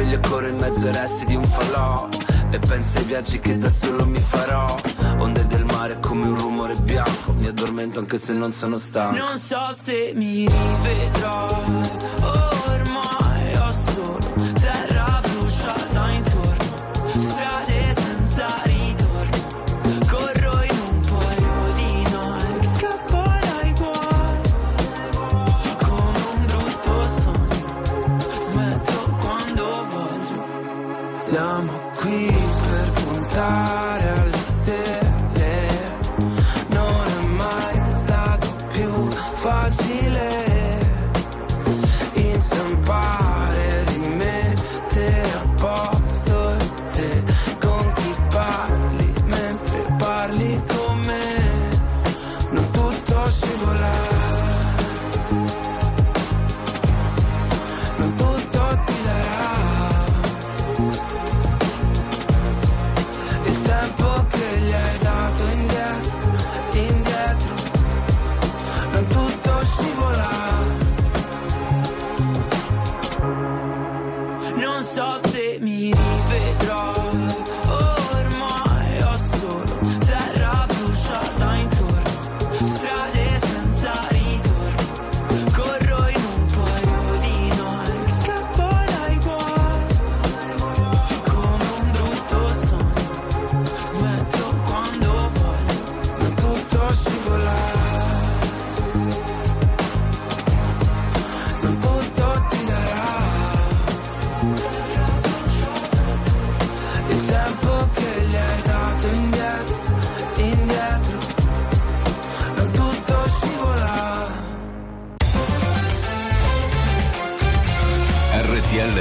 sveglio e corro in mezzo ai resti di un falò. E penso ai viaggi che da solo mi farò. Onde del mare come un rumore bianco. Mi addormento anche se non sono stanco. Non so se mi rivedrai, ormai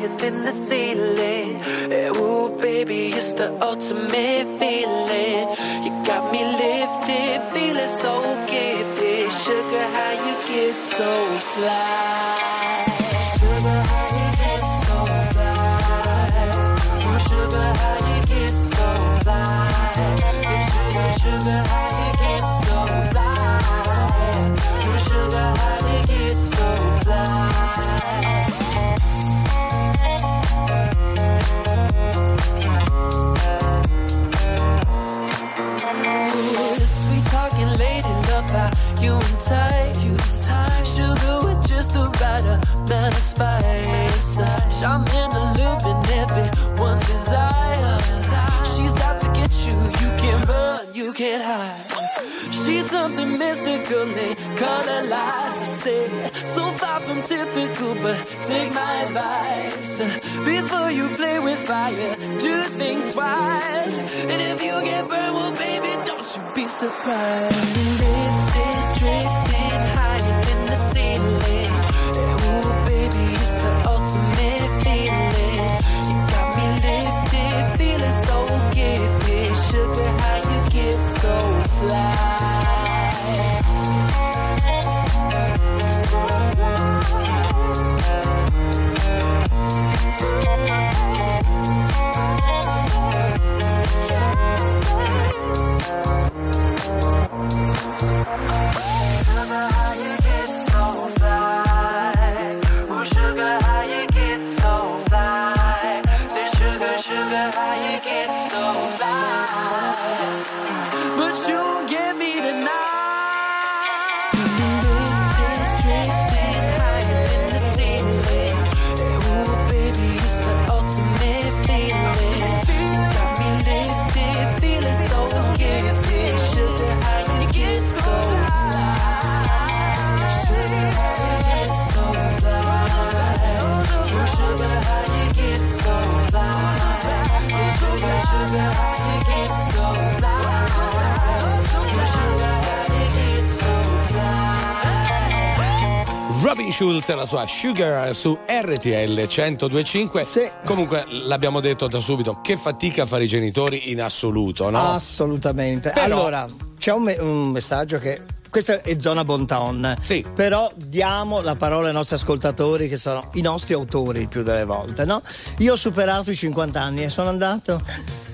Higher than the ceiling. Ooh, baby, it's the ultimate feeling. You got me lifted, feeling so gifted. Sugar, how you get so fly? Mystical. Color lights, I say. So far from typical, but take my advice. Before you play with fire, do think twice. And if you get burned, well, baby, don't you be surprised. Lifted, drifting Robin Schulz e la sua Sugar su RTL 1025. Comunque l'abbiamo detto da subito, che fatica fare i genitori in assoluto, no? Assolutamente. Però- Allora, c'è un, me- un messaggio che. Questa è zona Bonton. Sì. Però diamo la parola ai nostri ascoltatori che sono i nostri autori il più delle volte, no? Io ho superato i 50 anni e sono andato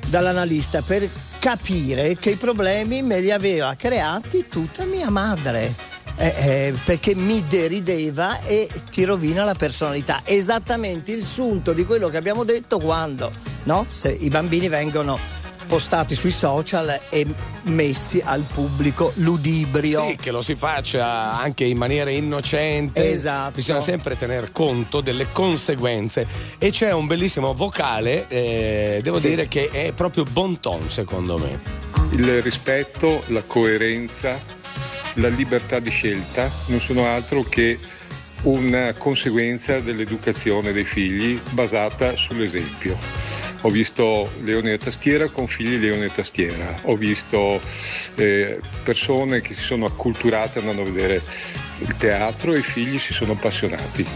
dall'analista per capire che i problemi me li aveva creati tutta mia madre. Eh, eh, perché mi derideva e ti rovina la personalità. Esattamente il sunto di quello che abbiamo detto quando no? Se i bambini vengono postati sui social e messi al pubblico ludibrio. Sì, che lo si faccia anche in maniera innocente. Esatto. Bisogna sempre tener conto delle conseguenze. E c'è un bellissimo vocale, eh, devo Sì. dire che è proprio bon ton, secondo me. Il rispetto, la coerenza, la libertà di scelta non sono altro che una conseguenza dell'educazione dei figli basata sull'esempio. Ho visto leone e tastiera con figli leone e tastiera, ho visto eh, persone che si sono acculturate andando a vedere il teatro e i figli si sono appassionati.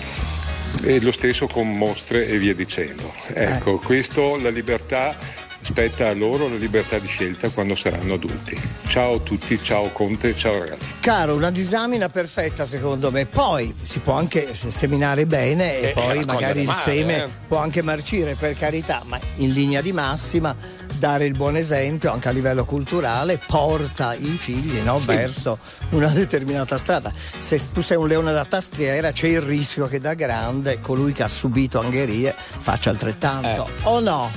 E lo stesso con mostre e via dicendo. Ecco, questo la libertà spetta a loro la libertà di scelta quando saranno adulti. Ciao a tutti, ciao Conte, ciao ragazzi. Caro, una disamina perfetta secondo me. Poi si può anche se- seminare bene e Eh, poi raccogliere magari il male, seme eh. può anche marcire, per carità, ma in linea di massima dare il buon esempio anche a livello culturale porta i figli no, Sì. verso una determinata strada. Se tu sei un leone da tastiera c'è il rischio che da grande colui che ha subito angherie faccia altrettanto. Eh. O no?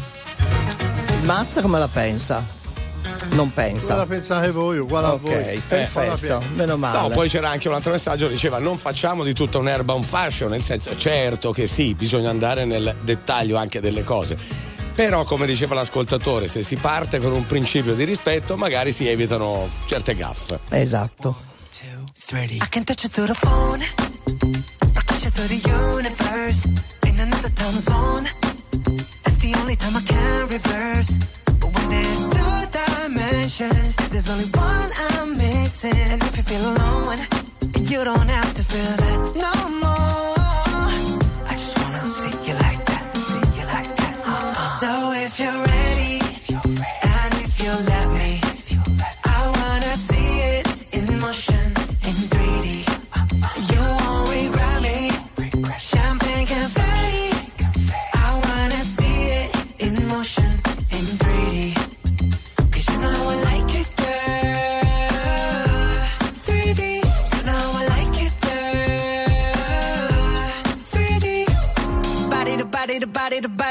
Mazza come la pensa? Non pensa. Come la pensate voi, uguale a Ok, voi. perfetto, Eh, meno male. No, poi c'era anche un altro messaggio che diceva non facciamo di tutta un'erba un fascio, nel senso certo che sì, bisogna andare nel dettaglio anche delle cose. Però, come diceva l'ascoltatore, se si parte con un principio di rispetto, magari si evitano certe gaffe. Esatto. I can touch you through the phone, rock you through the universe, in another time zone. The only time I can reverse. But when there's two dimensions, there's only one I'm missing. And if you feel alone, you don't have to feel that no more.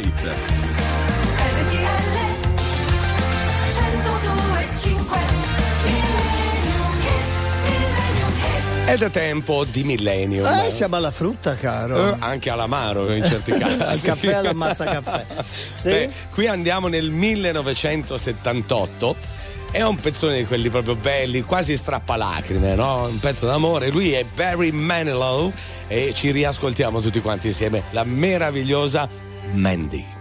The Flight. È da tempo di Millennium. Eh, siamo alla frutta, caro. Eh, anche all'amaro in certi casi. Il caffè all'ammazza caffè. Sì? Beh, qui andiamo nel 1978. È un pezzone di quelli proprio belli, quasi strappalacrime, no? Un pezzo d'amore. Lui è Barry Manilow e ci riascoltiamo tutti quanti insieme. La meravigliosa Mandy.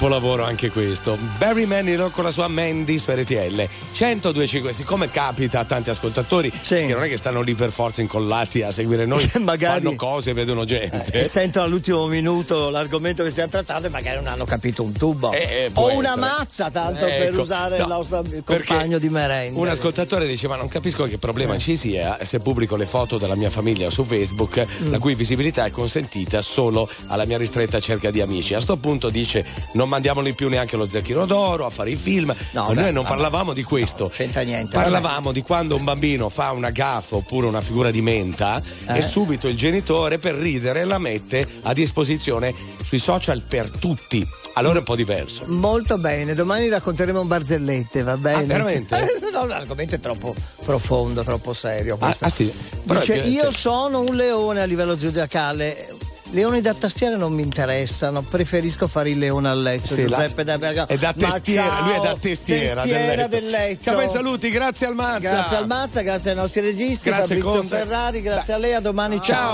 Capolavoro anche questo. Barry Manilow con la sua Mandy su RTL 1025. Siccome capita a tanti ascoltatori che non è che stanno lì per forza incollati a seguire noi, Magari- fanno cose, vedono gente. E sentono all'ultimo minuto l'argomento che stiamo trattando e magari non hanno capito un tubo. Eh, può o una essere. mazza, tanto per Ecco, usare no, il nostro compagno di merenda. Un ascoltatore dice: Ma non capisco che problema Eh. ci sia se pubblico le foto della mia famiglia su Facebook, Mm. la cui visibilità è consentita solo alla mia ristretta cerca di amici. A sto punto dice: Non mandiamoli più neanche allo Zecchino d'Oro a fare i film. Ma beh, noi non parlavamo di questo. c'entra niente. Parlavamo di quando un bambino fa una gaffa oppure una figura di menta Eh. e subito il genitore per ridere la mette a disposizione sui social per tutti. Allora è un po' diverso. Molto bene, domani racconteremo barzellette, va bene? Ah, veramente? No, l'argomento è troppo profondo, troppo serio. Ah, ah, sì. Dice, io cioè- sono un leone a livello zodiacale. Leoni da tastiera non mi interessano, preferisco fare il leone a letto. Sì, la- Giuseppe da Bergamo. È da testiera, ciao, lui è da testiera, testiera del del letto. letto. Ciao, bei saluti, grazie al Mazza. Grazie al Mazza, grazie ai nostri registi, Grazie, Fabrizio Conte. Ferrari, grazie a lei, a domani, ciao.